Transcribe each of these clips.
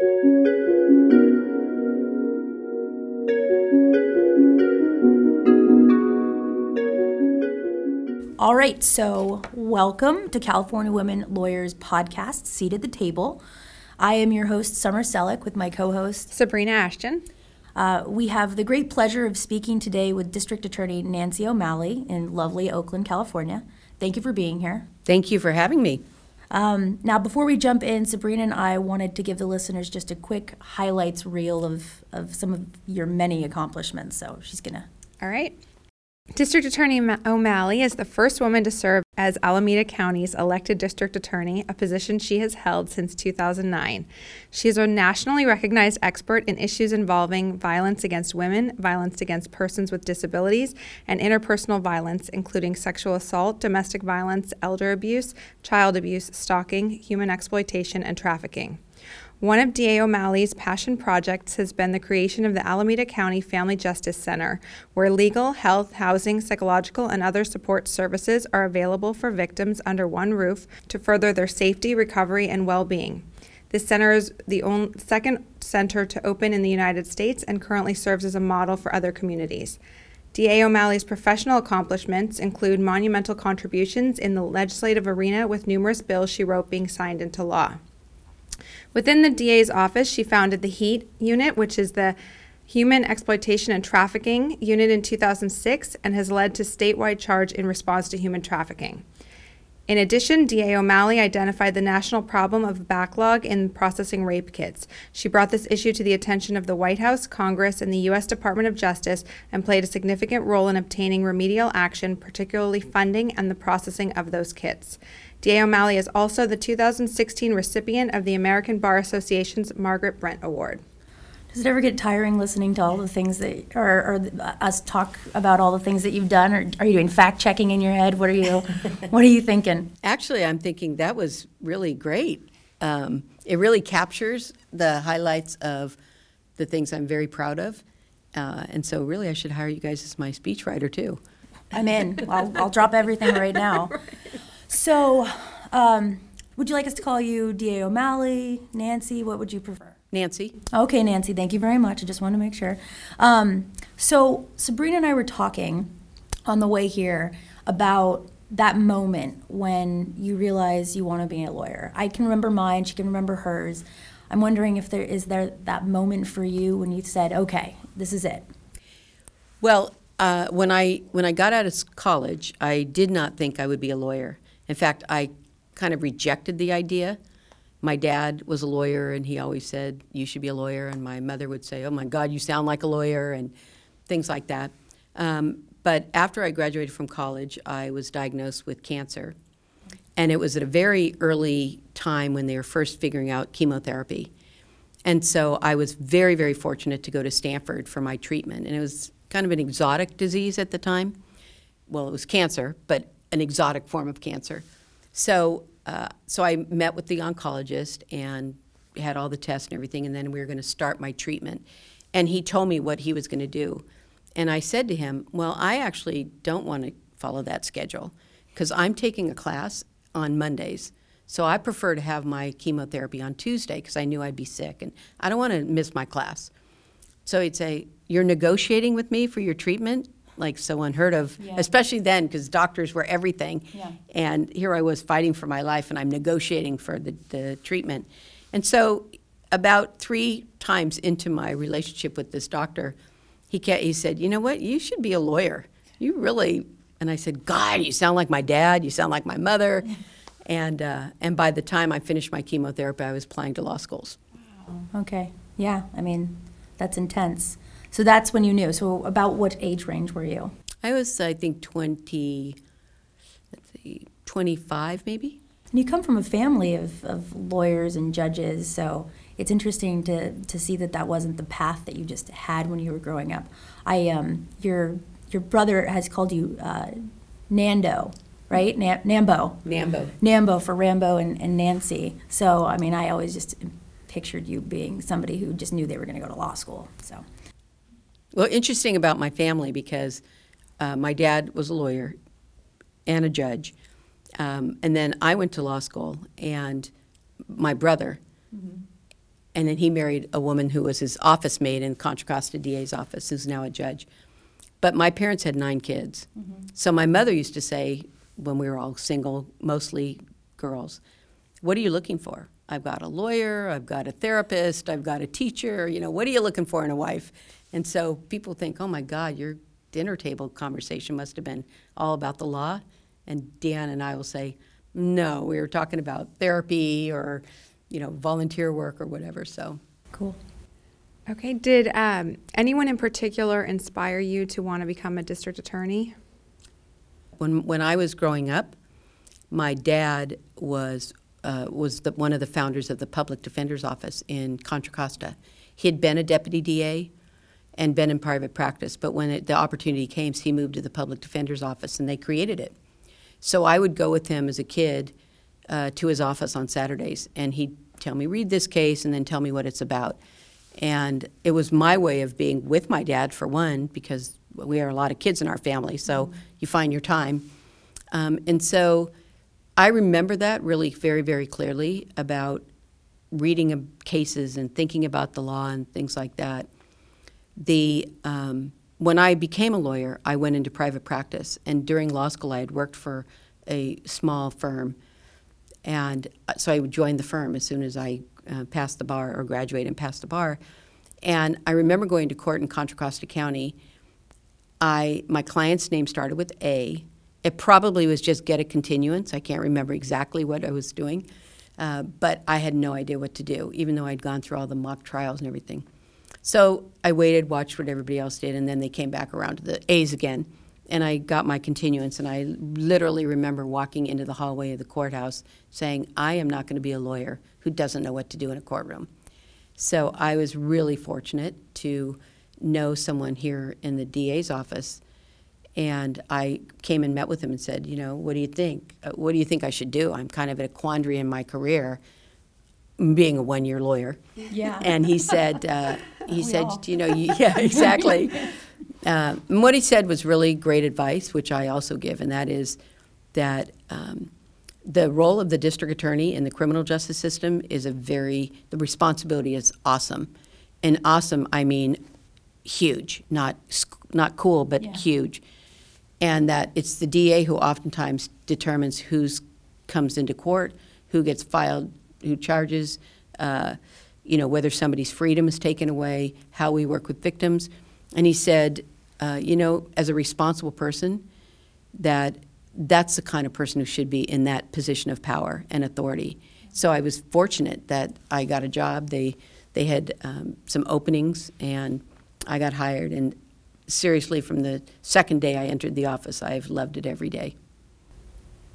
All right, so welcome to California Women Lawyers Podcast, Seat at the Table. I am your host, Summer Selleck, with my co host, Sabrina Ashton. Uh, we have the great pleasure of speaking today with District Attorney Nancy O'Malley in lovely Oakland, California. Thank you for being here. Thank you for having me. Um, now, before we jump in, Sabrina and I wanted to give the listeners just a quick highlights reel of, of some of your many accomplishments. So she's going to. All right. District Attorney O'Malley is the first woman to serve as Alameda County's elected district attorney, a position she has held since 2009. She is a nationally recognized expert in issues involving violence against women, violence against persons with disabilities, and interpersonal violence, including sexual assault, domestic violence, elder abuse, child abuse, stalking, human exploitation, and trafficking. One of D.A. O'Malley's passion projects has been the creation of the Alameda County Family Justice Center, where legal, health, housing, psychological, and other support services are available for victims under one roof to further their safety, recovery, and well being. This center is the only, second center to open in the United States and currently serves as a model for other communities. D.A. O'Malley's professional accomplishments include monumental contributions in the legislative arena with numerous bills she wrote being signed into law. Within the DA's office, she founded the HEAT unit, which is the Human Exploitation and Trafficking unit in 2006 and has led to statewide charge in response to human trafficking. In addition, DA O'Malley identified the national problem of backlog in processing rape kits. She brought this issue to the attention of the White House, Congress, and the U.S. Department of Justice and played a significant role in obtaining remedial action, particularly funding and the processing of those kits. D.A. O'Malley is also the 2016 recipient of the American Bar Association's Margaret Brent Award. Does it ever get tiring listening to all the things that, or, or us talk about all the things that you've done? Or are you doing fact checking in your head? What are you, what are you thinking? Actually, I'm thinking that was really great. Um, it really captures the highlights of the things I'm very proud of. Uh, and so, really, I should hire you guys as my speechwriter too. I'm in. I'll, I'll drop everything right now. right. So, um, would you like us to call you D.A. O'Malley, Nancy? What would you prefer? Nancy. Okay, Nancy, thank you very much. I just wanted to make sure. Um, so, Sabrina and I were talking on the way here about that moment when you realize you want to be a lawyer. I can remember mine, she can remember hers. I'm wondering if there is there that moment for you when you said, "Okay, this is it." Well, uh, when I when I got out of college, I did not think I would be a lawyer. In fact, I kind of rejected the idea. My dad was a lawyer, and he always said, You should be a lawyer. And my mother would say, Oh my God, you sound like a lawyer, and things like that. Um, but after I graduated from college, I was diagnosed with cancer. And it was at a very early time when they were first figuring out chemotherapy. And so I was very, very fortunate to go to Stanford for my treatment. And it was kind of an exotic disease at the time. Well, it was cancer, but an exotic form of cancer. So, uh, so I met with the oncologist and had all the tests and everything, and then we were going to start my treatment. And he told me what he was going to do. And I said to him, Well, I actually don't want to follow that schedule because I'm taking a class on Mondays. So I prefer to have my chemotherapy on Tuesday because I knew I'd be sick and I don't want to miss my class. So he'd say, You're negotiating with me for your treatment? Like so unheard of, yeah. especially then because doctors were everything. Yeah. And here I was fighting for my life and I'm negotiating for the, the treatment. And so, about three times into my relationship with this doctor, he, he said, You know what? You should be a lawyer. You really. And I said, God, you sound like my dad. You sound like my mother. and, uh, and by the time I finished my chemotherapy, I was applying to law schools. Okay. Yeah. I mean, that's intense. So that's when you knew. So about what age range were you? I was, I think, 20, let's see, 25 maybe. And you come from a family of, of lawyers and judges, so it's interesting to, to see that that wasn't the path that you just had when you were growing up. I um, your your brother has called you uh, Nando, right? Nam- Nambo. Nambo. Nambo for Rambo and, and Nancy. So I mean, I always just pictured you being somebody who just knew they were going to go to law school. So. Well, interesting about my family because uh, my dad was a lawyer and a judge. Um, and then I went to law school, and my brother, mm-hmm. and then he married a woman who was his office mate in Contra Costa DA's office, who's now a judge. But my parents had nine kids. So my mother used to say, when we were all single, mostly girls, what are you looking for? I've got a lawyer, I've got a therapist, I've got a teacher, you know, what are you looking for in a wife? And so people think, oh my God, your dinner table conversation must have been all about the law. And Dan and I will say, no, we were talking about therapy or, you know, volunteer work or whatever. So Cool. Okay. Did um, anyone in particular inspire you to want to become a district attorney? when when I was growing up, my dad was uh, was the, one of the founders of the Public Defender's Office in Contra Costa. He had been a deputy DA and been in private practice, but when it, the opportunity came, he moved to the Public Defender's Office, and they created it. So I would go with him as a kid uh, to his office on Saturdays, and he'd tell me, read this case, and then tell me what it's about. And it was my way of being with my dad, for one, because we are a lot of kids in our family, so you find your time. Um, and so I remember that really very, very clearly about reading cases and thinking about the law and things like that. The um, when I became a lawyer, I went into private practice, and during law school, I had worked for a small firm, and uh, so I joined the firm as soon as I uh, passed the bar or graduated and passed the bar. And I remember going to court in Contra Costa County. I my client's name started with A. It probably was just get a continuance. I can't remember exactly what I was doing, uh, but I had no idea what to do, even though I'd gone through all the mock trials and everything. So I waited, watched what everybody else did, and then they came back around to the A's again. And I got my continuance, and I literally remember walking into the hallway of the courthouse saying, I am not going to be a lawyer who doesn't know what to do in a courtroom. So I was really fortunate to know someone here in the DA's office. And I came and met with him and said, you know, what do you think? Uh, what do you think I should do? I'm kind of at a quandary in my career, being a one-year lawyer. Yeah. And he said, uh, he said, all. you know, you, yeah, exactly. Um, and what he said was really great advice, which I also give, and that is that um, the role of the district attorney in the criminal justice system is a very, the responsibility is awesome. And awesome, I mean huge, not, not cool, but Yeah. huge. And that it's the DA who oftentimes determines who's comes into court, who gets filed, who charges, uh, you know, whether somebody's freedom is taken away, how we work with victims. And he said, uh, you know, as a responsible person, that that's the kind of person who should be in that position of power and authority. So I was fortunate that I got a job. They they had um, some openings, and I got hired. And seriously, from the second day I entered the office, I've loved it every day.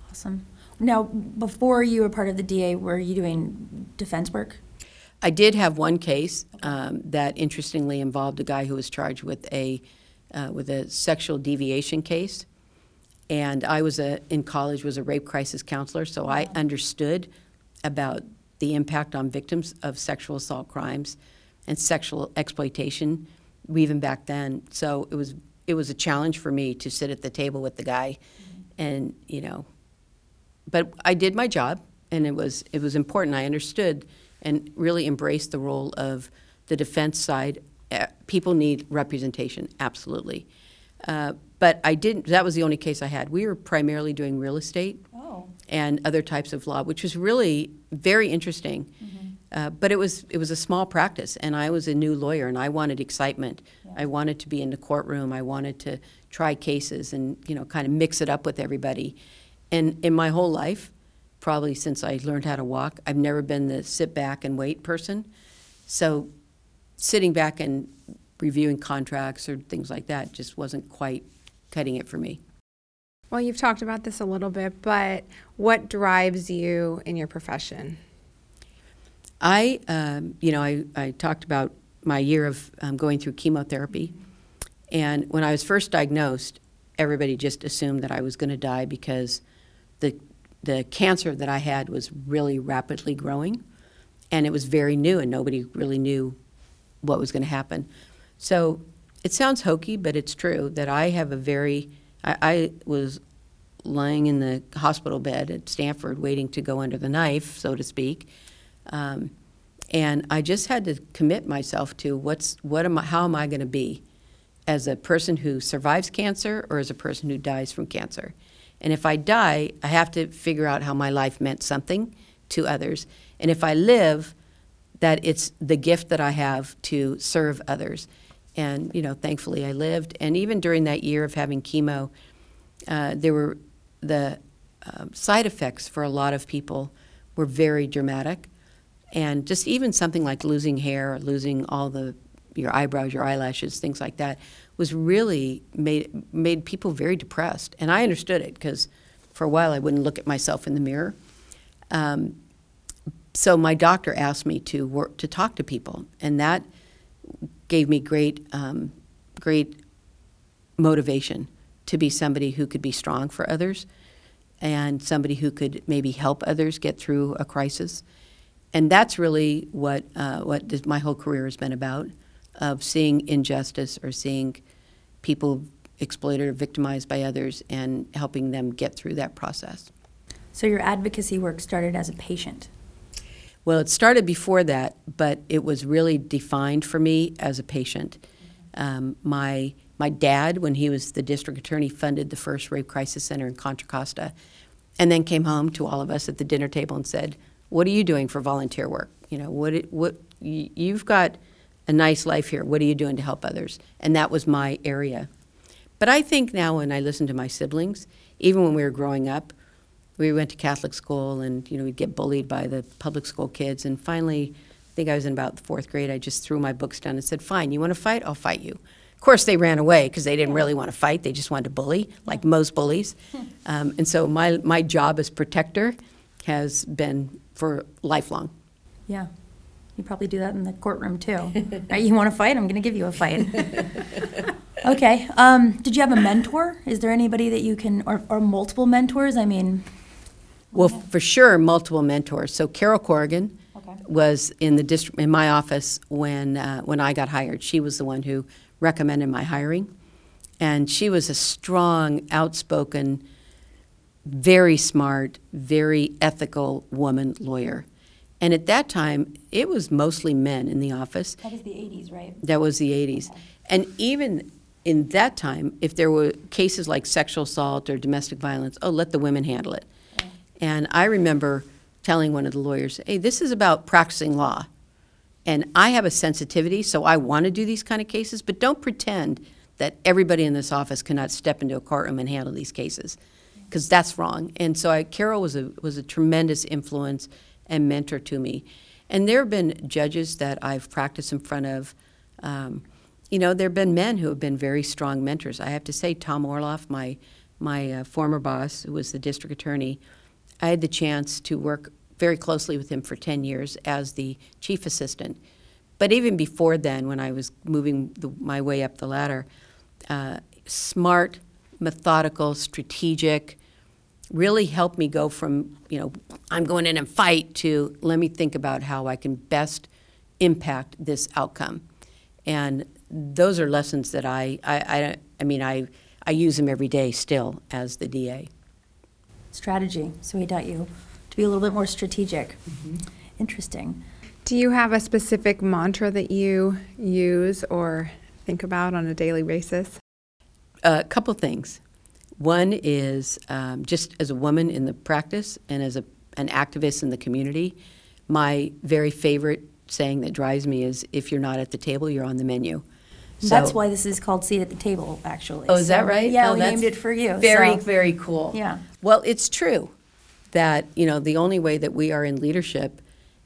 Awesome. Now, before you were part of the DA, were you doing defense work? I did have one case um, that interestingly involved a guy who was charged with a uh, with a sexual deviation case, and I was a in college was a rape crisis counselor, so I understood about the impact on victims of sexual assault crimes and sexual exploitation, even back then. So it was it was a challenge for me to sit at the table with the guy, and you know, but I did my job, and it was it was important. I understood and really embraced the role of the defense side. Uh, people need representation, absolutely. Uh, but I didn't. That was the only case I had. We were primarily doing real estate Oh. and other types of law, which was really very interesting. Uh, but it was it was a small practice, and I was a new lawyer, and I wanted excitement. I wanted to be in the courtroom. I wanted to try cases and you know kind of mix it up with everybody. And in my whole life, probably since I learned how to walk, I've never been the sit back and wait person. So sitting back and reviewing contracts or things like that just wasn't quite cutting it for me. Well, you've talked about this a little bit, but what drives you in your profession? I, um, you know, I, I talked about my year of um, going through chemotherapy. And when I was first diagnosed, everybody just assumed that I was going to die because the, the cancer that I had was really rapidly growing. And it was very new, and nobody really knew what was going to happen. So it sounds hokey, but it's true that I have a very, I, I was lying in the hospital bed at Stanford waiting to go under the knife, so to speak. Um, And I just had to commit myself to what's what am I, how am I going to be as a person who survives cancer or as a person who dies from cancer. And if I die, I have to figure out how my life meant something to others. And if I live, that it's the gift that I have to serve others. And, you know, thankfully I lived. And even during that year of having chemo, uh, there were the uh, side effects for a lot of people were very dramatic. And just even something like losing hair losing all the your eyebrows, your eyelashes, things like that, was really made made people very depressed. And I understood it because for a while I wouldn't look at myself in the mirror. Um, so my doctor asked me to work to talk to people, and that gave me great um, great motivation to be somebody who could be strong for others and somebody who could maybe help others get through a crisis. And that's really what uh, what this, my whole career has been about of seeing injustice or seeing people exploited or victimized by others and helping them get through that process. So your advocacy work started as a patient. Well, it started before that, but it was really defined for me as a patient. Um, my my dad, when he was the district attorney, funded the first rape crisis center in Contra Costa, and then came home to all of us at the dinner table and said, "What are you doing for volunteer work? You know, what what you've got a nice life here. What are you doing to help others?" And that was my area. But I think now, when I listen to my siblings, even when we were growing up, we went to Catholic school, and you know we'd get bullied by the public school kids. And finally, I think I was in about the fourth grade. I just threw my books down and said, "Fine, you want to fight? I'll fight you." Of course, they ran away because they didn't really want to fight. They just wanted to bully, like most bullies. Um, and so my my job as protector has been for lifelong. Yeah. You probably do that in the courtroom too. right? You want to fight? I'm going to give you a fight. okay. Um, did you have a mentor? Is there anybody that you can, or, or multiple mentors? I mean, Well, for sure, multiple mentors. So Carol Corrigan Okay. was in the district in my office when uh, when I got hired. She was the one who recommended my hiring, and she was a strong, outspoken, very smart, very ethical woman lawyer. And at that time, it was mostly men in the office. that was the 80s, right? That was the 80s. And even in that time, if there were cases like sexual assault or domestic violence, oh, let the women handle it. And I remember telling one of the lawyers, hey, this is about practicing law. And I have a sensitivity, so I want to do these kind of cases, but don't pretend that everybody in this office cannot step into a courtroom and handle these cases, because that's wrong. And so I, Carol was a, was a tremendous influence and mentor to me. And there have been judges that I've practiced in front of. Um, you know, there have been men who have been very strong mentors. I have to say, Tom Orloff, my my uh, former boss, who was the district attorney, I had the chance to work very closely with him for 10 years as the chief assistant. But even before then, when I was moving the, my way up the ladder, uh, smart, methodical, strategic, really helped me go from, you know, I'm going in and fight to let me think about how I can best impact this outcome. And those are lessons that I, I, I, I mean, I, I use them every day still as the DA. Strategy. So he taught you to be a little bit more strategic. Mm-hmm. Interesting. Do you have a specific mantra that you use or think about on a daily basis? A couple things. One is um, just as a woman in the practice and as a, an activist in the community, my very favorite saying that drives me is if you're not at the table, you're on the menu. That's why this is called Seat at the Table, actually. Oh, is that right? Yeah, Oh, we named it for you. Very, so- very cool. Yeah. Well, it's true that, you know, the only way that we are in leadership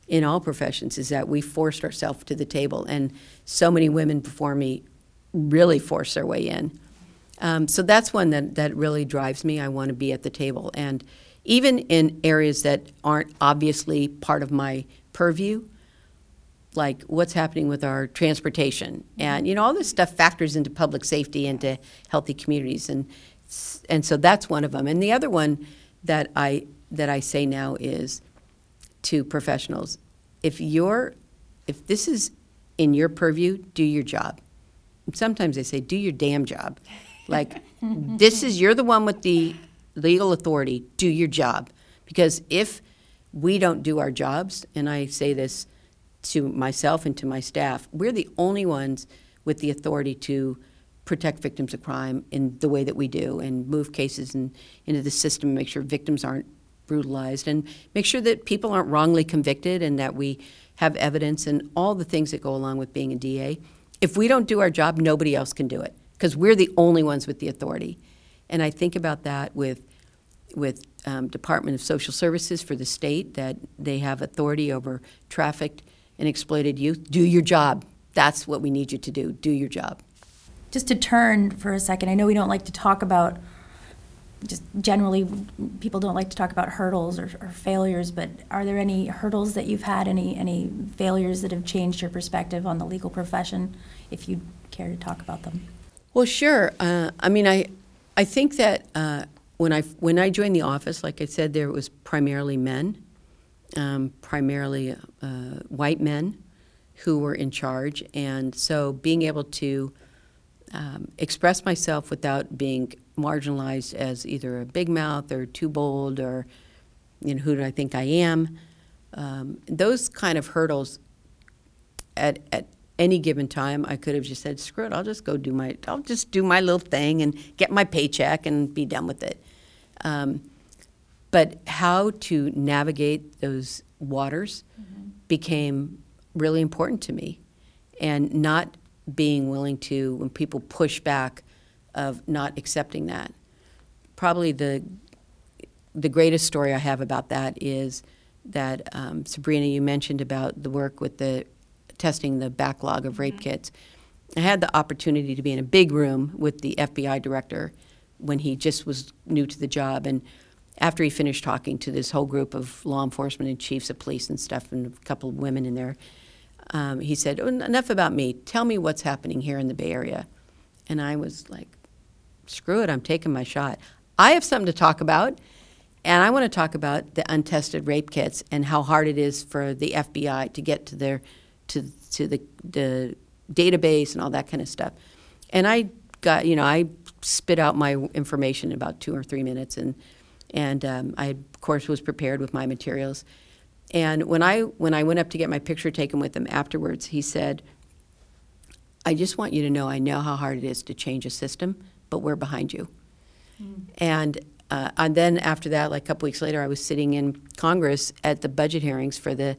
in all professions is that we forced ourselves to the table. And so many women before me really forced their way in. Um, so that's one that, that really drives me. I want to be at the table. And even in areas that aren't obviously part of my purview, like what's happening with our transportation and you know all this stuff factors into public safety into healthy communities. And and so that's one of them. And the other one that I that I say now is to professionals if you're if this is in your purview do your job. Sometimes they say do your damn job like this is you're the one with the legal authority. Do your job. Because if we don't do our jobs and I say this to myself and to my staff, we're the only ones with the authority to protect victims of crime in the way that we do and move cases in, into the system, make sure victims aren't brutalized, and make sure that people aren't wrongly convicted and that we have evidence and all the things that go along with being a DA. If we don't do our job, nobody else can do it because we're the only ones with the authority. And I think about that with with um, Department of Social Services for the state that they have authority over trafficked and exploited youth. Do your job. That's what we need you to do. Do your job. Just to turn for a second, I know we don't like to talk about, just generally, people don't like to talk about hurdles or, or failures, but are there any hurdles that you've had, any, any failures that have changed your perspective on the legal profession, if you care to talk about them? Well, sure. Uh, I mean, I, I think that uh, when I when I joined the office, like I said, there was primarily men, um, primarily uh, white men, who were in charge, and so being able to um, express myself without being marginalized as either a big mouth or too bold or you know who do I think I am, um, those kind of hurdles at at any given time, I could have just said, "Screw it! I'll just go do my, I'll just do my little thing and get my paycheck and be done with it." Um, but how to navigate those waters mm-hmm. became really important to me, and not being willing to when people push back of not accepting that. Probably the the greatest story I have about that is that um, Sabrina, you mentioned about the work with the testing the backlog of rape mm-hmm. kits. I had the opportunity to be in a big room with the FBI director when he just was new to the job. And after he finished talking to this whole group of law enforcement and chiefs of police and stuff, and a couple of women in there, um, he said, oh, Enough about me. Tell me what's happening here in the Bay Area. And I was like, Screw it, I'm taking my shot. I have something to talk about. And I want to talk about the untested rape kits and how hard it is for the FBI to get to their to to the the database and all that kind of stuff. And I got you know I spit out my information in about two or three minutes, and and um, I of course was prepared with my materials. And when I when I went up to get my picture taken with him afterwards, he said, "I just want you to know I know how hard it is to change a system, but we're behind you." Mm. And uh, and then after that, like a couple weeks later, I was sitting in Congress at the budget hearings for the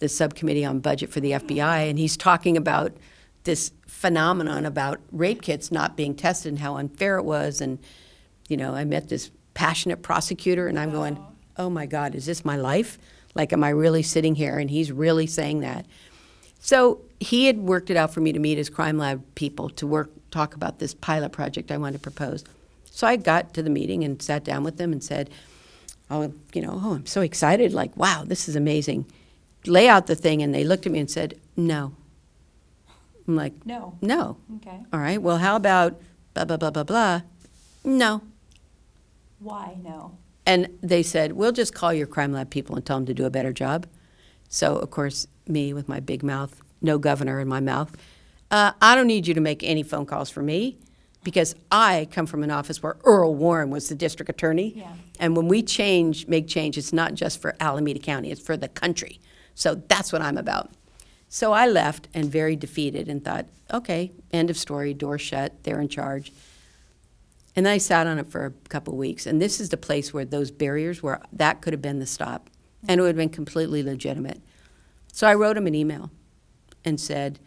the subcommittee on budget for the FBI, and he's talking about this phenomenon about rape kits not being tested and how unfair it was. And, you know, I met this passionate prosecutor, and I'm going, oh my God, is this my life? Like, am I really sitting here? And he's really saying that. So he had worked it out for me to meet his crime lab people to work talk about this pilot project I wanted to propose. So I got to the meeting and sat down with them and said, "Oh, you know, oh, I'm so excited! Like, wow, this is amazing." Lay out the thing, and they looked at me and said, "No, I'm like, No. no. Okay. All right, well, how about blah, blah, blah, blah, blah? No. Why no? And they said, we'll just call your crime lab people and tell them to do a better job. So, of course, me with my big mouth, no governor in my mouth, uh, I don't need you to make any phone calls for me because I come from an office where Earl Warren was the district attorney. Yeah. And when we change, make change, it's not just for Alameda County, it's for the country. So that's what I'm about. So I left and very defeated and thought, okay, end of story, door shut, they're in charge. And then I sat on it for a couple weeks. And this is the place where those barriers, where that could have been the stop. And it would have been completely legitimate. So I wrote him an email and said,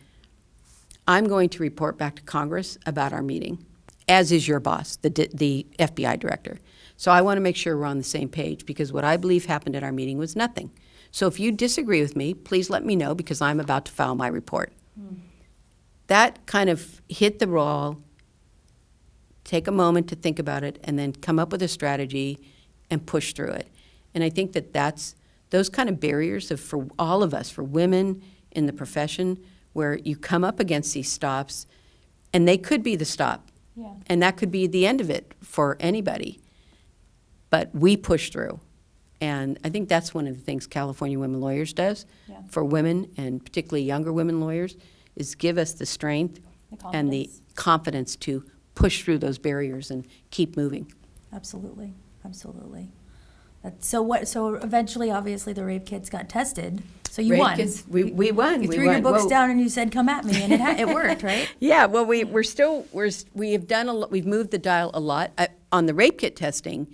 I'm going to report back to Congress about our meeting, as is your boss, the, the FBI director. So I want to make sure we're on the same page because what I believe happened at our meeting was nothing. So if you disagree with me, please let me know because I'm about to file my report. Mm. That kind of hit the wall, take a moment to think about it, and then come up with a strategy and push through it. And I think that that's those kind of barriers of, for all of us, for women in the profession, where you come up against these stops, and they could be the stop. Yeah. And that could be the end of it for anybody. But we push through. And I think that's one of the things California Women Lawyers does yeah. for women and particularly younger women lawyers is give us the strength the and the confidence to push through those barriers and keep moving. Absolutely, absolutely. That's, so what? So eventually, obviously, the rape kits got tested. So you Rape won. kids- we- we won, You we threw your won. books Whoa. down and you said, "Come at me," and it ha- it worked, right? Yeah, well, we, we're still, we're, s- we have done a lot, we've moved the dial a lot. Uh, on the rape kit testing,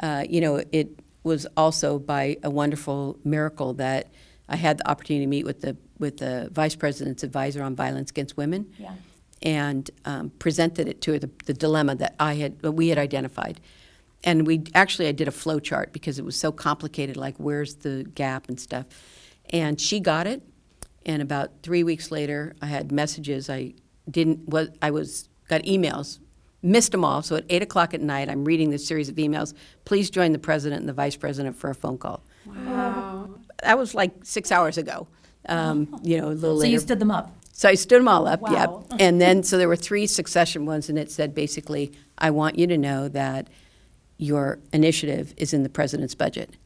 uh, you know, it was also by a wonderful miracle that I had the opportunity to meet with the, with the vice president's advisor on violence against women. Yeah. And um, presented it to her, the, the dilemma that I had, that we had identified. And we, actually, I did a flow chart because it was so complicated, like where's the gap and stuff. And she got it, and about three weeks later, I had messages. I didn't. Was I was got emails, missed them all. So at eight o'clock at night, I'm reading this series of emails. Please join the president and the vice president for a phone call. Wow. That was like six hours ago. Um, you know, a little So later. you stood them up. So I stood them all up, Wow. yep. And then, so there were three succession ones, and it said basically, I want you to know that your initiative is in the president's budget.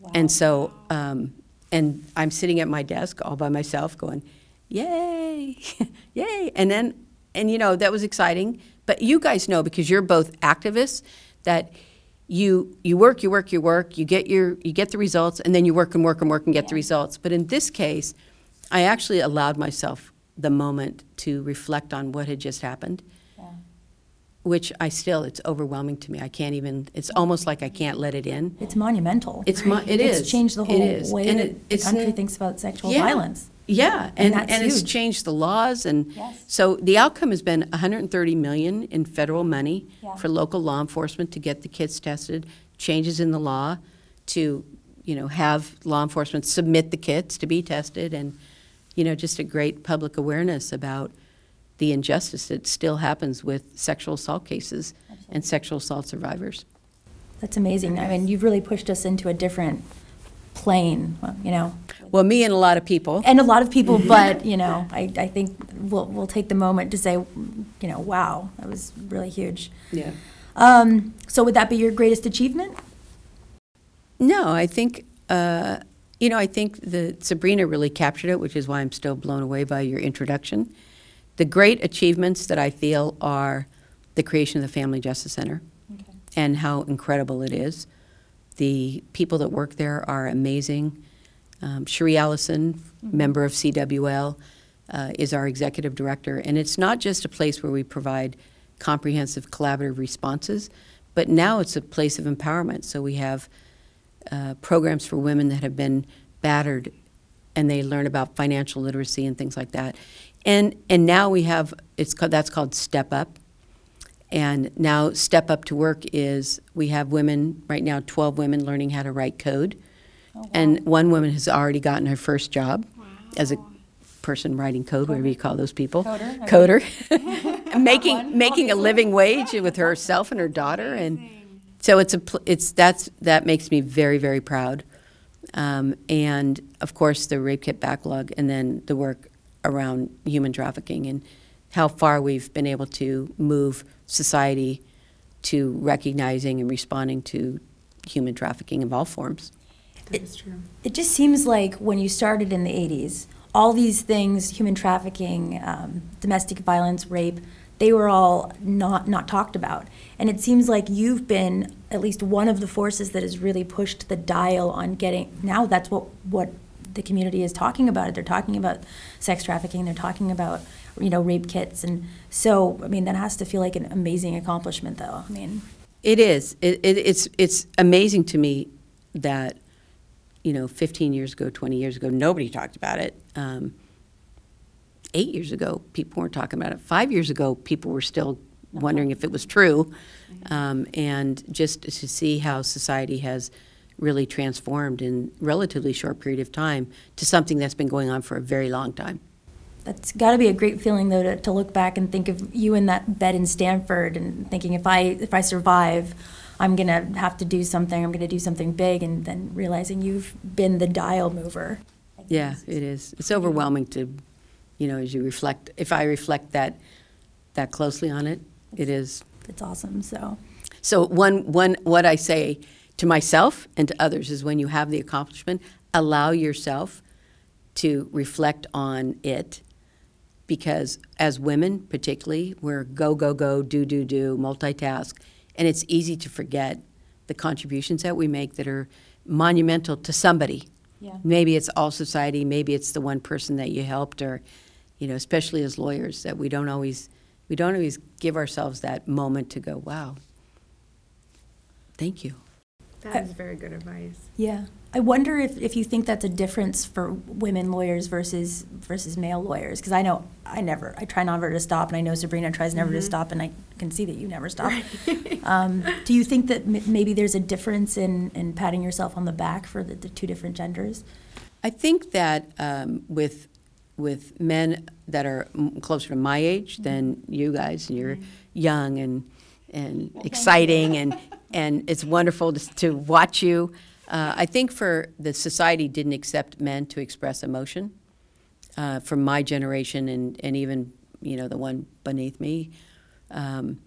Wow. And so, um, and I'm sitting at my desk all by myself going, yay, yay. And then, and you know, that was exciting. But you guys know, because you're both activists, that you, you work, you work, you work, you get your, you get the results, and then you work and work and work and get the results. But in this case, I actually allowed myself the moment to reflect on what had just happened, Yeah. which I still, it's overwhelming to me. I can't even, it's almost like I can't let it in. It's monumental. It's mo- it it's is. changed the It whole is. way And that it- the it's country n- thinks about sexual Yeah. violence. Yeah, And and, that's it's huge. changed the laws, and Yes. so the outcome has been 130 million in federal money Yeah. for local law enforcement to get the kits tested, changes in the law to, you know, have law enforcement submit the kits to be tested, and, you know, just a great public awareness about the injustice that still happens with sexual assault cases and sexual assault survivors. That's amazing. I mean, you've really pushed us into a different well, you know, Well, me and a lot of people. and a lot of people. But you know, I, I think we'll we'll take the moment to say, you know, wow, that was really huge. Yeah. Um, so would that be your greatest achievement? No, I think, uh, you know, I think that Sabrina really captured it, which is why I'm still blown away by your introduction. The great achievements that I feel are the creation of the Family Justice Center and how incredible it is. The people that work there are amazing. Um, Cherri Allison, member of CWL, uh, is our executive director. And it's not just a place where we provide comprehensive collaborative responses, but now it's a place of empowerment. So we have uh, programs for women that have been battered and they learn about financial literacy and things like that. And, and now we have, it's called, that's called Step Up. And now Step Up to Work is, we have women, right now 12 women learning how to write code. And one woman has already gotten her first job as a person writing code, whatever you call those people. Coder, Coder. making, making a living wage with herself and her daughter. And so it's a, pl- it's, that's, that makes me very, very proud. Um, and of course, the rape kit backlog, and then the work around human trafficking and how far we've been able to move society to recognizing and responding to human trafficking of all forms. That is true. It just seems like when you started in the 80s, all these things human trafficking, um, domestic violence, rape they were all not, not talked about. And it seems like you've been at least one of the forces that has really pushed the dial on getting. Now that's what, what the community is talking about. They're talking about sex trafficking, they're talking about you know rape kits. And so, I mean, that has to feel like an amazing accomplishment, though. I mean, It is. It, it, it's it's amazing to me that you know, 15 years ago, 20 years ago, nobody talked about it. Um, eight years ago, people weren't talking about it. Five years ago, people were still wondering if it was true. Um, and just to see how society has really transformed in relatively short period of time to something that's been going on for a very long time. That's got to be a great feeling, though, to, to look back and think of you in that bed in Stanford and thinking, if I if I survive, I'm gonna have to do something. I'm gonna do something big, and then realizing you've been the dial mover. Yeah, it is. It's overwhelming to, you know, as you reflect. If I reflect that that closely on it, it is. It's awesome. So So one one what I say to myself and to others is when you have the accomplishment, allow yourself to reflect on it because as women particularly we're go go go do do do multitask and it's easy to forget the contributions that we make that are monumental to somebody. Yeah. Maybe it's all society, maybe it's the one person that you helped, or, you know, especially as lawyers, that we don't always, we don't always give ourselves that moment to go, wow, thank you. That is very good advice. Yeah. I wonder if, if you think that's a difference for women lawyers versus versus male lawyers because I know I never I try never to stop and I know Sabrina tries never to stop and I can see that you never stop. um, do you think that m- maybe there's a difference in, in patting yourself on the back for the, the two different genders? I think that um, with with men that are m- closer to my age than you guys, and you're young and and exciting, and and it's wonderful to, to watch you. Uh, I think for the society didn't accept men to express emotion uh, from my generation and and even you know the one beneath me. Um,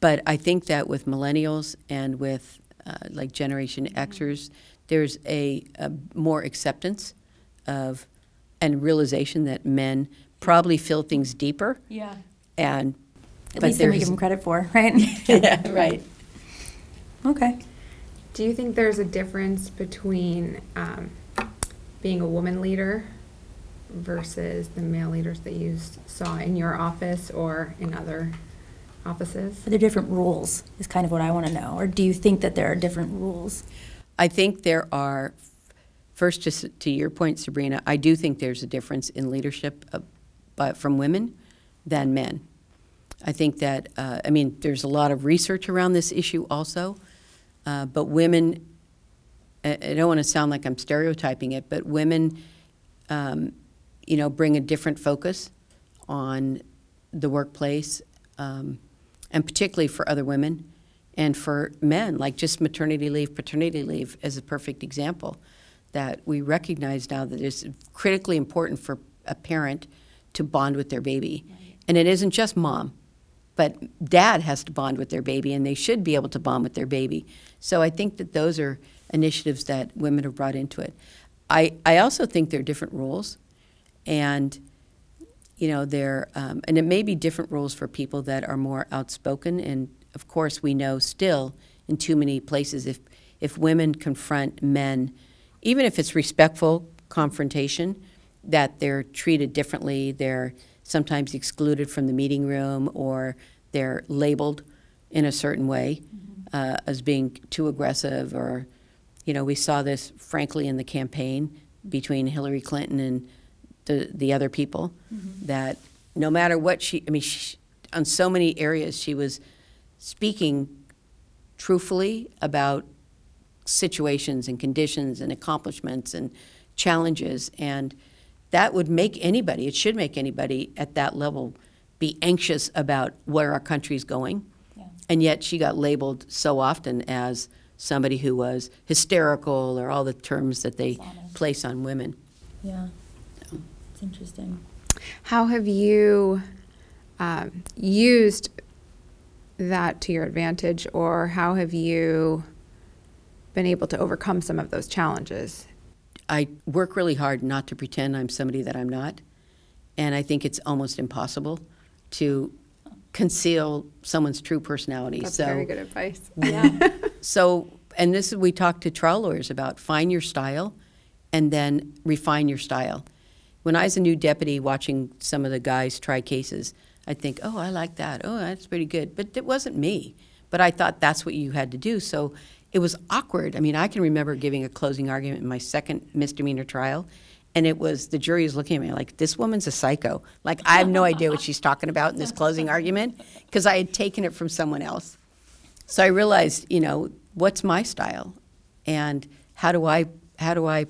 but I think that with millennials and with uh, like Generation Xers, there's a, a more acceptance of and realization that men probably feel things deeper Yeah. and At but least they there give them credit for, right? yeah, right. okay. Do you think there's a difference between um, being a woman leader versus the male leaders that you saw in your office or in other offices? Are there different rules? Is kind of what I want to know. Or do you think that there are different rules? I think there are, first, just to your point, Sabrina, I do think there's a difference in leadership uh, but from women than men. I think that, uh, I mean, there's a lot of research around this issue also, uh, but women, I, I don't want to sound like I'm stereotyping it, but women, um, you know, bring a different focus on the workplace, um, and particularly for other women and for men, like just maternity leave, paternity leave is a perfect example that we recognize now that it's critically important for a parent to bond with their baby. And it isn't just mom, but dad has to bond with their baby, and they should be able to bond with their baby. So I think that those are initiatives that women have brought into it. I, I also think there are different rules, and you know, there, um, and it may be different rules for people that are more outspoken. And of course, we know still in too many places if if women confront men, even if it's respectful confrontation, that they're treated differently. They're sometimes excluded from the meeting room, or they're labeled in a certain way uh, as being too aggressive. Or, you know, we saw this frankly in the campaign between Hillary Clinton and the the other people that no matter what she I mean she, on so many areas she was speaking truthfully about situations and conditions and accomplishments and challenges and that would make anybody it should make anybody at that level be anxious about where our country's going Yeah. and yet she got labeled so often as somebody who was hysterical or all the terms that they Dishonest. place on women Yeah. It's interesting. How have you um, used that to your advantage, or how have you been able to overcome some of those challenges? I work really hard not to pretend I'm somebody that I'm not. And I think it's almost impossible to conceal someone's true personality. That's so, very good advice. Yeah. so, and this is, we talk to trial lawyers about find your style and then refine your style. When I was a new deputy watching some of the guys try cases, I'd think, oh, I like that. Oh, that's pretty good. But it wasn't me. But I thought that's what you had to do. So it was awkward. I mean, I can remember giving a closing argument in my second misdemeanor trial, and it was the jury was looking at me like, this woman's a psycho. Like, I have no idea what she's talking about in this closing argument because I had taken it from someone else. So I realized, you know, what's my style, and how do I how do I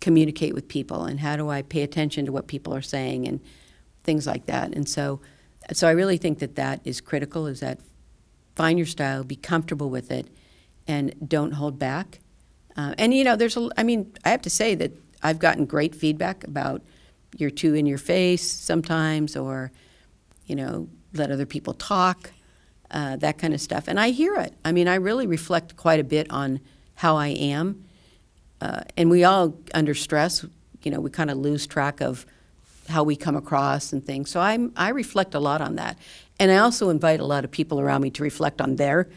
communicate with people, and how do I pay attention to what people are saying, and things like that. And so, so I really think that that is critical. Is that find your style, be comfortable with it, and don't hold back. Uh, and you know, there's a. I mean, I have to say that I've gotten great feedback about you're too in your face sometimes, or you know, let other people talk, uh, that kind of stuff. And I hear it. I mean, I really reflect quite a bit on how I am. Uh, and we all, under stress, you know, we kind of lose track of how we come across and things. So I'm, I reflect a lot on that. And I also invite a lot of people around me to reflect on their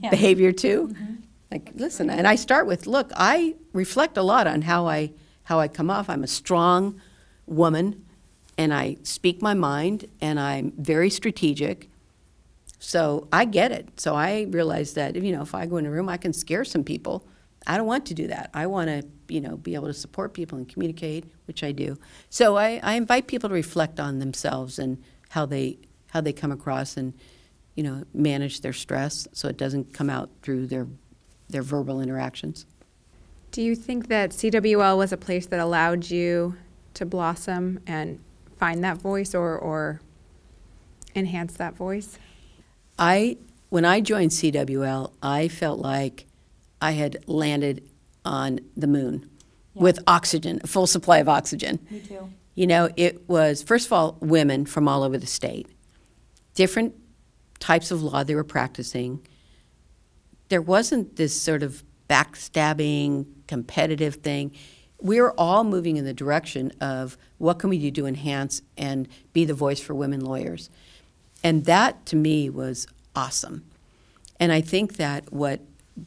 Yeah. behavior too. Mm-hmm. Like, listen, and I start with, look, I reflect a lot on how I how I come off. I'm a strong woman, and I speak my mind, and I'm very strategic. So I get it. So I realize that you know if I go in a room, I can scare some people. I don't want to do that. I want to you know be able to support people and communicate, which I do. So I, I invite people to reflect on themselves and how they how they come across and you know manage their stress so it doesn't come out through their their verbal interactions. Do you think that CWL was a place that allowed you to blossom and find that voice or, or enhance that voice? I when I joined CWL, I felt like I had landed on the moon Yeah. with oxygen, a full supply of oxygen. Me too. You know, it was first of all women from all over the state, different types of law they were practicing. There wasn't this sort of backstabbing, competitive thing. We're all moving in the direction of what can we do to enhance and be the voice for women lawyers. And that to me was awesome. And I think that what,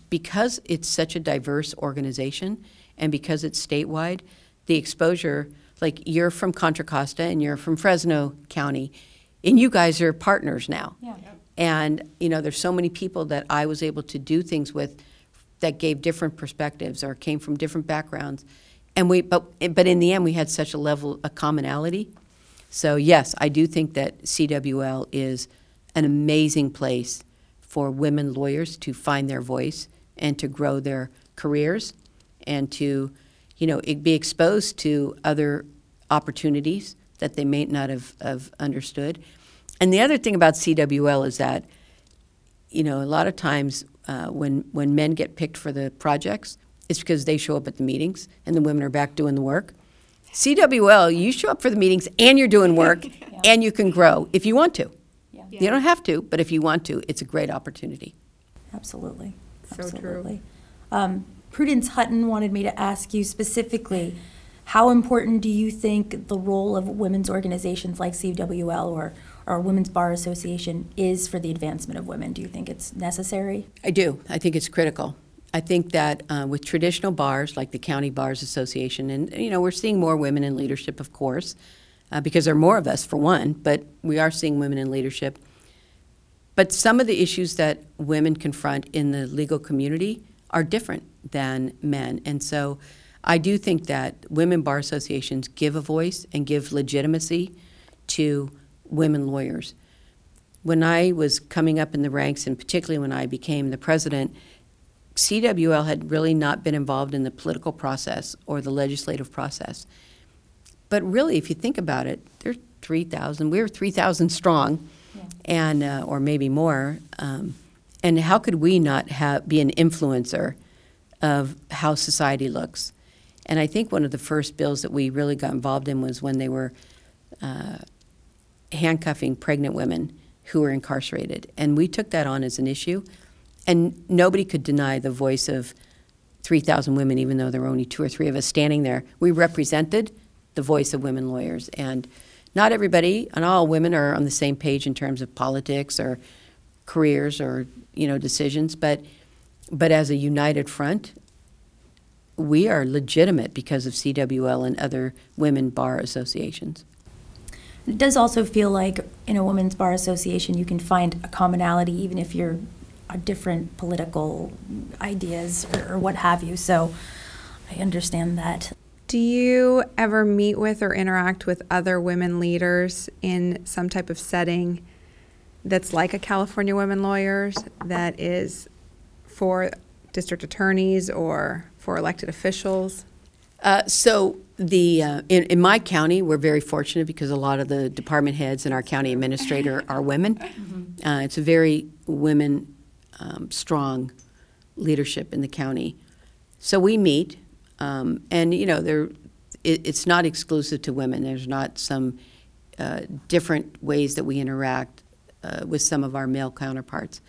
because it's such a diverse organization and because it's statewide, the exposure, like you're from Contra Costa and you're from Fresno County, and you guys are partners now. Yeah. And, you know, there's so many people that I was able to do things with that gave different perspectives or came from different backgrounds. And we, but, but in the end, we had such a level of commonality. So, yes, I do think that CWL is an amazing place for women lawyers to find their voice and to grow their careers and to, you know, be exposed to other opportunities that they may not have, have understood. And the other thing about CWL is that, you know, a lot of times uh, when, when men get picked for the projects, it's because they show up at the meetings and the women are back doing the work. CWL, you show up for the meetings and you're doing work and you can grow if you want to. Yeah. You don't have to, but if you want to, it's a great opportunity. Absolutely. So true. Um, Prudence Hutton wanted me to ask you specifically, how important do you think the role of women's organizations like CWL or, or Women's Bar Association is for the advancement of women? Do you think it's necessary? I do. I think it's critical. I think that uh, with traditional bars like the County Bars Association, and you know, we're seeing more women in leadership, of course, uh, because there are more of us for one, but we are seeing women in leadership. But some of the issues that women confront in the legal community are different than men. And so I do think that women bar associations give a voice and give legitimacy to women lawyers. When I was coming up in the ranks, and particularly when I became the president, CWL had really not been involved in the political process or the legislative process. But really, if you think about it, there's 3,000, we were 3,000 strong, Yeah. and, uh, or maybe more. Um, and how could we not have, be an influencer of how society looks? And I think one of the first bills that we really got involved in was when they were uh, handcuffing pregnant women who were incarcerated. And we took that on as an issue. And nobody could deny the voice of 3,000 women, even though there were only two or three of us standing there. We represented the voice of women lawyers. And not everybody and all women are on the same page in terms of politics or careers or you know decisions, but but as a united front, we are legitimate because of CWL and other women bar associations. It does also feel like in a women's bar association, you can find a commonality even if you're a different political ideas or, or what have you. So I understand that. Do you ever meet with or interact with other women leaders in some type of setting that's like a California Women Lawyers that is for district attorneys or for elected officials? Uh, so the uh, in, in my county, we're very fortunate because a lot of the department heads and our county administrator are women. Uh, it's a very women um, strong leadership in the county. So we meet, um, and you know, there it, it's not exclusive to women. There's not some uh, different ways that we interact uh, with some of our male counterparts.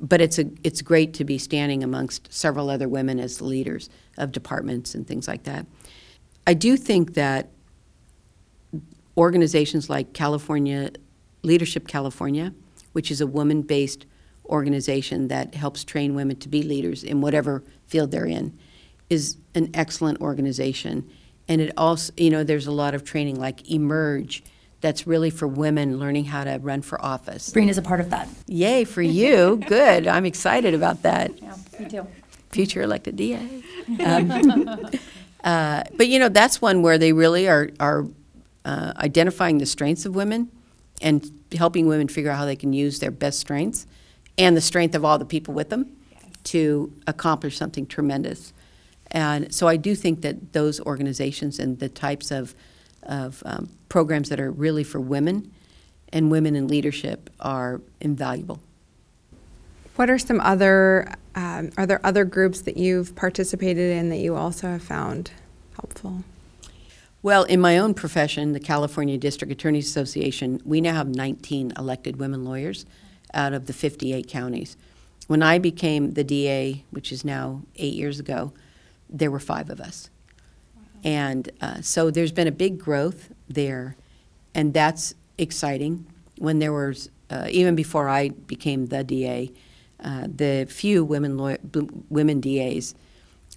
But it's a it's great to be standing amongst several other women as the leaders of departments and things like that. I do think that organizations like California Leadership California, which is a woman-based organization that helps train women to be leaders in whatever field they're in is an excellent organization. And it also, you know, there's a lot of training like Emerge that's really for women learning how to run for office. Sabrina's a part of that. Yay for you. Good. I'm excited about that. Yeah, me too. Future elected DA. Um, uh, but you know, that's one where they really are, are uh, identifying the strengths of women and helping women figure out how they can use their best strengths and the strength of all the people with them to accomplish something tremendous. And so I do think that those organizations and the types of, of um, programs that are really for women and women in leadership are invaluable. What are some other, um, are there other groups that you've participated in that you also have found helpful? Well, in my own profession, the California District Attorneys Association, we now have 19 elected women lawyers out of the 58 counties. When I became the DA, which is now eight years ago, there were five of us. And uh, so there's been a big growth there, and that's exciting. When there was, uh, even before I became the DA, uh, the few women women DAs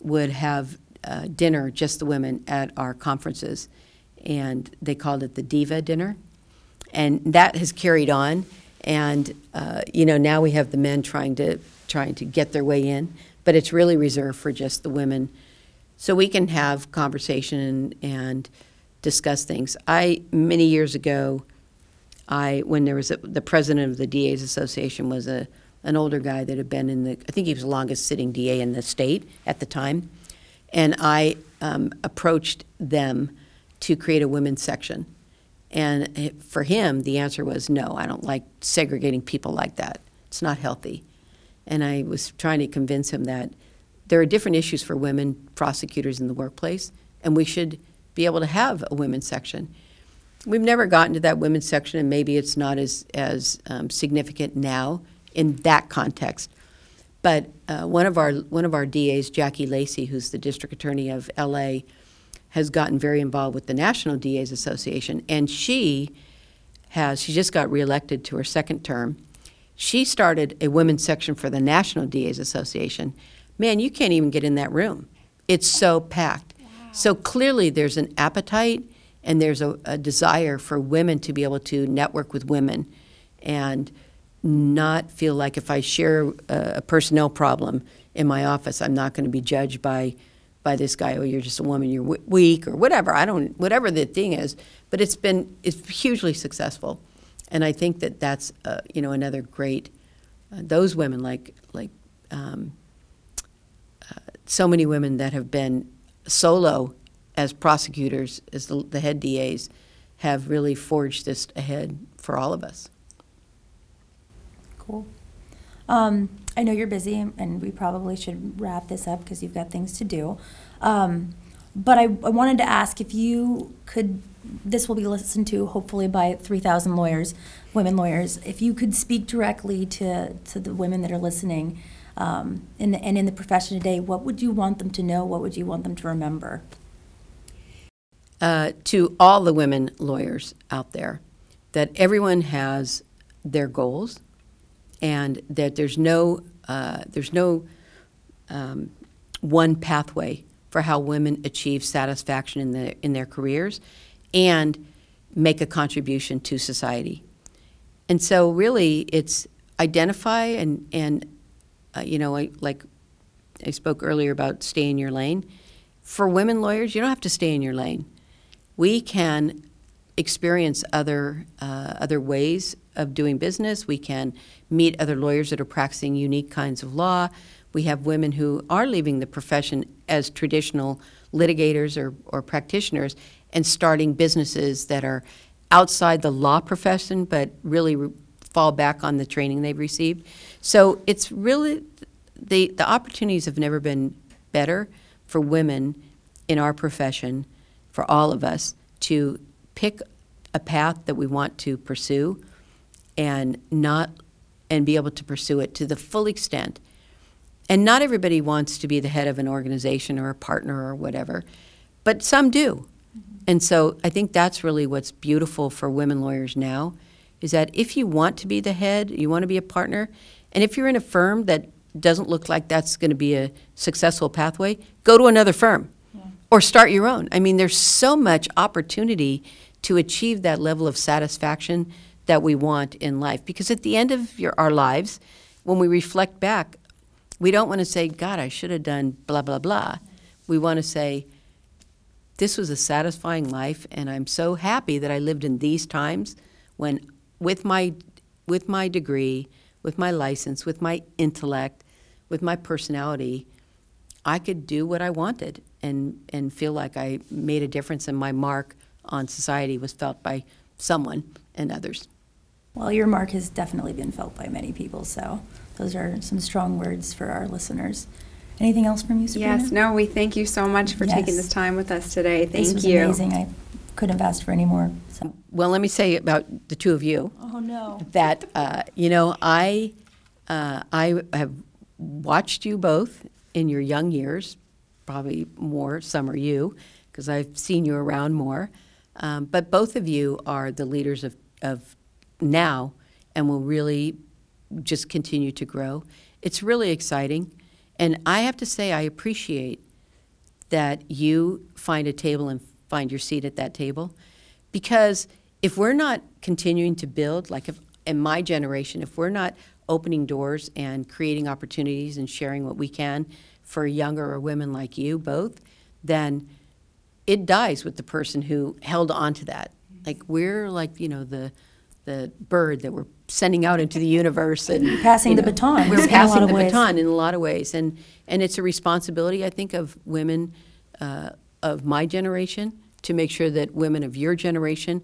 would have uh, dinner, just the women, at our conferences, and they called it the Diva Dinner, and that has carried on. And uh, you know, now we have the men trying to trying to get their way in, but it's really reserved for just the women, so we can have conversation and, and discuss things. I many years ago, I when there was a, the president of the DA's Association was a an older guy that had been in the I think he was the longest sitting DA in the state at the time, and I um, approached them to create a women's section. And for him, the answer was no, I don't like segregating people like that. It's not healthy. And I was trying to convince him that there are different issues for women prosecutors in the workplace, and we should be able to have a women's section. We've never gotten to that women's section, and maybe it's not as, as um, significant now in that context. But uh, one of our one of our DAs, Jackie Lacey, who's the district attorney of LA, has gotten very involved with the National DAs Association, and she has she just got reelected to her second term. She started a women's section for the National DAs Association. Man, you can't even get in that room. It's so packed. So clearly, there's an appetite and there's a, a desire for women to be able to network with women and not feel like if I share a, a personnel problem in my office, I'm not going to be judged by by this guy. Oh, you're just a woman. You're w- weak or whatever. I don't. Whatever the thing is, but it's been it's hugely successful, and I think that that's uh, you know another great. Uh, those women like like um, uh, so many women that have been solo as prosecutors as the, the head DAs have really forged this ahead for all of us. Cool. Um, I know you're busy, and we probably should wrap this up because you've got things to do. Um, but I, I wanted to ask if you could. This will be listened to hopefully by 3,000 lawyers, women lawyers. If you could speak directly to to the women that are listening, um, in the, and in the profession today, what would you want them to know? What would you want them to remember? uh, to all the women lawyers out there that everyone has their goals and that there's no uh, there's no um, one pathway for how women achieve satisfaction in the in their careers and make a contribution to society. And so really it's identify and and uh, you know I, like I spoke earlier about stay in your lane. For women lawyers, you don't have to stay in your lane we can experience other uh, other ways of doing business. We can meet other lawyers that are practicing unique kinds of law. We have women who are leaving the profession as traditional litigators or, or practitioners and starting businesses that are outside the law profession but really re- fall back on the training they've received. So it's really the the opportunities have never been better for women in our profession for all of us to pick a path that we want to pursue and not and be able to pursue it to the full extent. And not everybody wants to be the head of an organization or a partner or whatever, but some do. Mm-hmm. And so I think that's really what's beautiful for women lawyers now is that if you want to be the head, you want to be a partner, and if you're in a firm that doesn't look like that's going to be a successful pathway, go to another firm or start your own. I mean, there's so much opportunity to achieve that level of satisfaction that we want in life. Because at the end of your, our lives, when we reflect back, we don't want to say, God, I should have done blah, blah, blah. We want to say, this was a satisfying life, and I'm so happy that I lived in these times when, with my, with my degree, with my license, with my intellect, with my personality, I could do what I wanted and, and feel like I made a difference and my mark on society was felt by someone and others. Well, your mark has definitely been felt by many people, so those are some strong words for our listeners. Anything else from you, Sabrina? Yes, no, we thank you so much for taking this time with us today. Thank This was you. amazing. I couldn't have asked for any more. So. Well, let me say about the two of you. Oh, no. that uh, you know I uh, I have watched you both in your young years, probably more. Some are you because I've seen you around more. Um, but both of you are the leaders of, of now, and will really just continue to grow. It's really exciting, and I have to say I appreciate that you find a table and find your seat at that table. Because if we're not continuing to build, like if, in my generation, if we're not opening doors and creating opportunities and sharing what we can for younger or women like you both, then it dies with the person who held on to that. Like we're like, you know, the the bird that we're sending out into the universe and Passing you the know, baton We're passing the ways. baton in a lot of ways, and and it's a responsibility I think of women uh, of my generation to make sure that women of your generation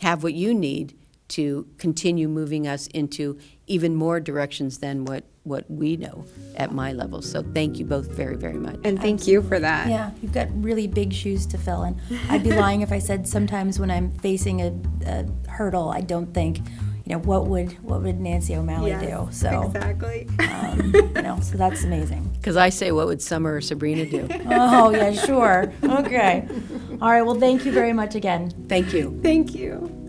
have what you need to continue moving us into even more directions than what what we know at my level. So thank you both very very much. And thank you for that. Yeah, you've got really big shoes to fill, and I'd be lying if I said sometimes when I'm facing a, a hurdle, I don't think, you know, what would what would Nancy O'Malley do? So, exactly. um, you know, so that's amazing. Because I say, what would Summer or Sabrina do? Oh yeah, sure. Okay. All right. Well, thank you very much again. Thank you. thank you.